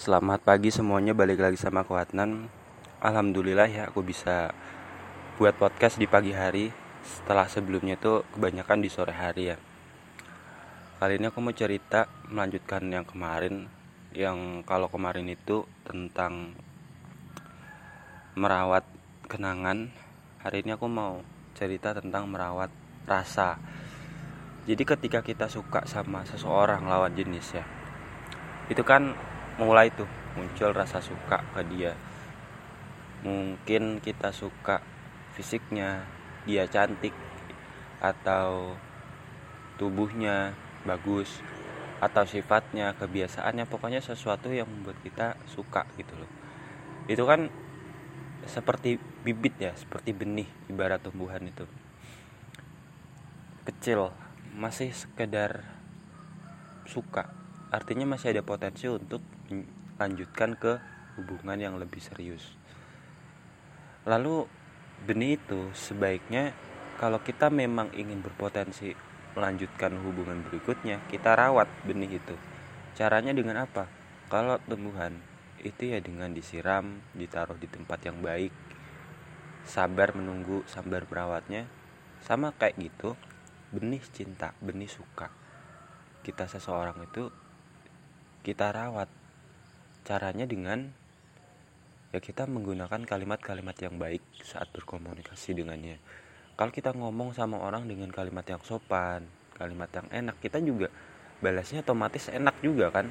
Selamat pagi semuanya, balik lagi sama aku Adnan. Alhamdulillah ya aku bisa buat podcast di pagi hari. Setelah sebelumnya itu kebanyakan di sore hari ya. Kali ini aku mau cerita melanjutkan yang kemarin. Yang kalau kemarin itu tentang merawat kenangan. Hari ini aku mau cerita tentang merawat rasa. Jadi ketika kita suka sama seseorang lawan jenis ya Itu kan mulai tuh muncul rasa suka ke dia. Mungkin kita suka fisiknya dia cantik atau tubuhnya bagus atau sifatnya kebiasaannya pokoknya sesuatu yang membuat kita suka gitu loh. Itu kan seperti bibit ya seperti benih ibarat tumbuhan itu. Kecil masih sekedar suka. Artinya masih ada potensi untuk lanjutkan ke hubungan yang lebih serius. Lalu benih itu sebaiknya kalau kita memang ingin berpotensi melanjutkan hubungan berikutnya, kita rawat benih itu. Caranya dengan apa? Kalau tumbuhan itu ya dengan disiram, ditaruh di tempat yang baik, sabar menunggu, sabar merawatnya. Sama kayak gitu, benih cinta, benih suka. Kita seseorang itu kita rawat caranya dengan ya kita menggunakan kalimat-kalimat yang baik saat berkomunikasi dengannya. Kalau kita ngomong sama orang dengan kalimat yang sopan kalimat yang enak kita juga balasnya otomatis enak juga kan?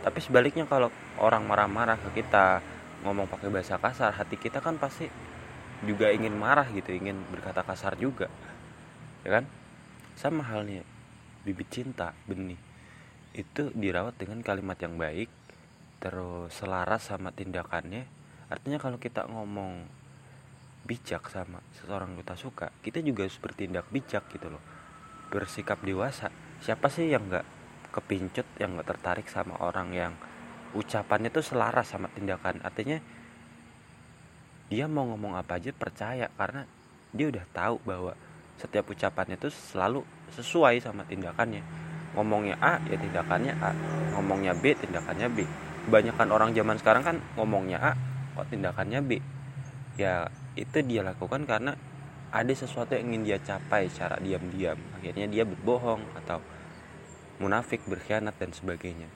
Tapi sebaliknya kalau orang marah-marah ke kita ngomong pakai bahasa kasar hati kita kan pasti juga ingin marah gitu ingin berkata kasar juga ya kan? Sama halnya bibit cinta benih itu dirawat dengan kalimat yang baik terus selaras sama tindakannya artinya kalau kita ngomong bijak sama seseorang kita suka kita juga harus bertindak bijak gitu loh. Bersikap dewasa. Siapa sih yang nggak kepincut yang nggak tertarik sama orang yang ucapannya tuh selaras sama tindakan? Artinya dia mau ngomong apa aja percaya karena dia udah tahu bahwa setiap ucapannya tuh selalu sesuai sama tindakannya. Ngomongnya A ya tindakannya A. Ngomongnya B tindakannya B kebanyakan orang zaman sekarang kan ngomongnya A kok tindakannya B? Ya itu dia lakukan karena ada sesuatu yang ingin dia capai secara diam-diam. Akhirnya dia berbohong atau munafik berkhianat dan sebagainya.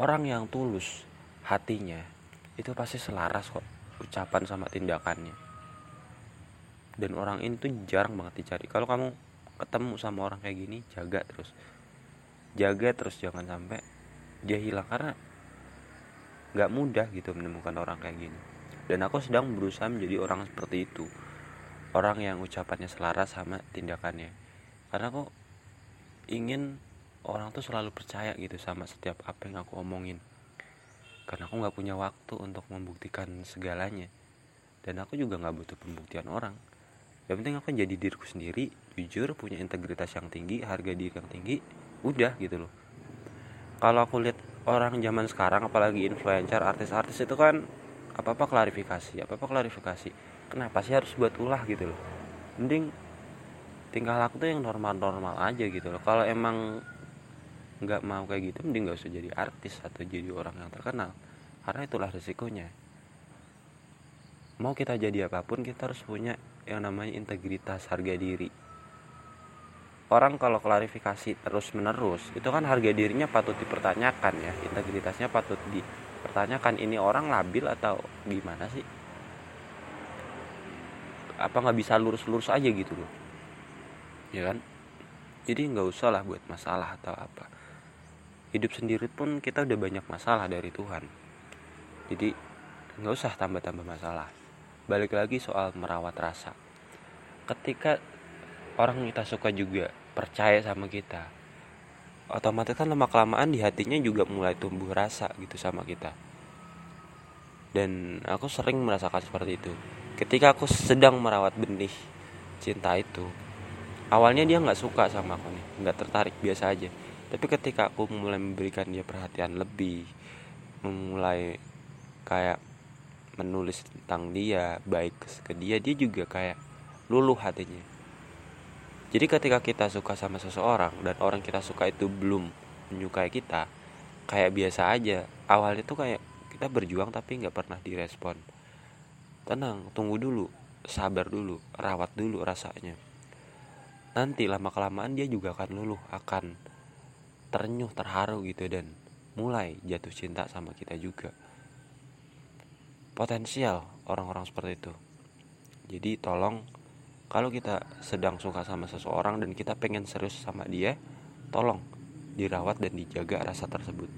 Orang yang tulus hatinya itu pasti selaras kok ucapan sama tindakannya. Dan orang ini tuh jarang banget dicari. Kalau kamu ketemu sama orang kayak gini jaga terus. Jaga terus jangan sampai dia hilang. Karena nggak mudah gitu menemukan orang kayak gini. Dan aku sedang berusaha menjadi orang seperti itu. Orang yang ucapannya selaras sama tindakannya. Karena aku ingin orang tuh selalu percaya gitu sama setiap apa yang aku omongin. Karena aku nggak punya waktu untuk membuktikan segalanya. Dan aku juga nggak butuh pembuktian orang. Yang penting aku jadi diriku sendiri jujur punya integritas yang tinggi harga diri yang tinggi udah gitu loh. Kalau aku lihat orang zaman sekarang apalagi influencer artis-artis itu kan apa apa klarifikasi apa apa klarifikasi. Kenapa sih harus buat ulah gitu loh? Mending tingkah laku tuh yang normal-normal aja gitu loh. Kalau emang nggak mau kayak gitu mending nggak usah jadi artis atau jadi orang yang terkenal. Karena itulah resikonya. Mau kita jadi apa pun kita harus punya yang namanya integritas harga diri orang kalau klarifikasi terus menerus itu kan harga dirinya patut dipertanyakan ya. Integritasnya patut dipertanyakan ini orang labil atau gimana sih? Apa nggak bisa lurus-lurus aja gitu loh? Ya kan? Jadi nggak usah lah buat masalah atau apa. Hidup sendiri pun kita udah banyak masalah dari Tuhan. Jadi nggak usah tambah-tambah masalah. Balik lagi soal merawat rasa. Ketika orang kita suka juga percaya sama kita. Otomatis kan lama kelamaan di hatinya juga mulai tumbuh rasa gitu sama kita. Dan aku sering merasakan seperti itu. Ketika aku sedang merawat benih cinta itu awalnya dia nggak suka sama aku nih nggak tertarik biasa aja. Tapi ketika aku mulai memberikan dia perhatian lebih memulai kayak menulis tentang dia baik ke dia dia juga kayak luluh hatinya jadi ketika kita suka sama seseorang dan orang kita suka itu belum menyukai kita kayak biasa aja. Awalnya tuh kayak kita berjuang tapi nggak pernah direspon. Tenang tunggu dulu sabar dulu rawat dulu rasanya. Nanti lama kelamaan dia juga akan luluh akan terenyuh terharu gitu dan mulai jatuh cinta sama kita juga. Potensial orang-orang seperti itu. Jadi tolong kalau kita sedang suka sama seseorang dan kita pengen serius sama dia tolong dirawat dan dijaga rasa tersebut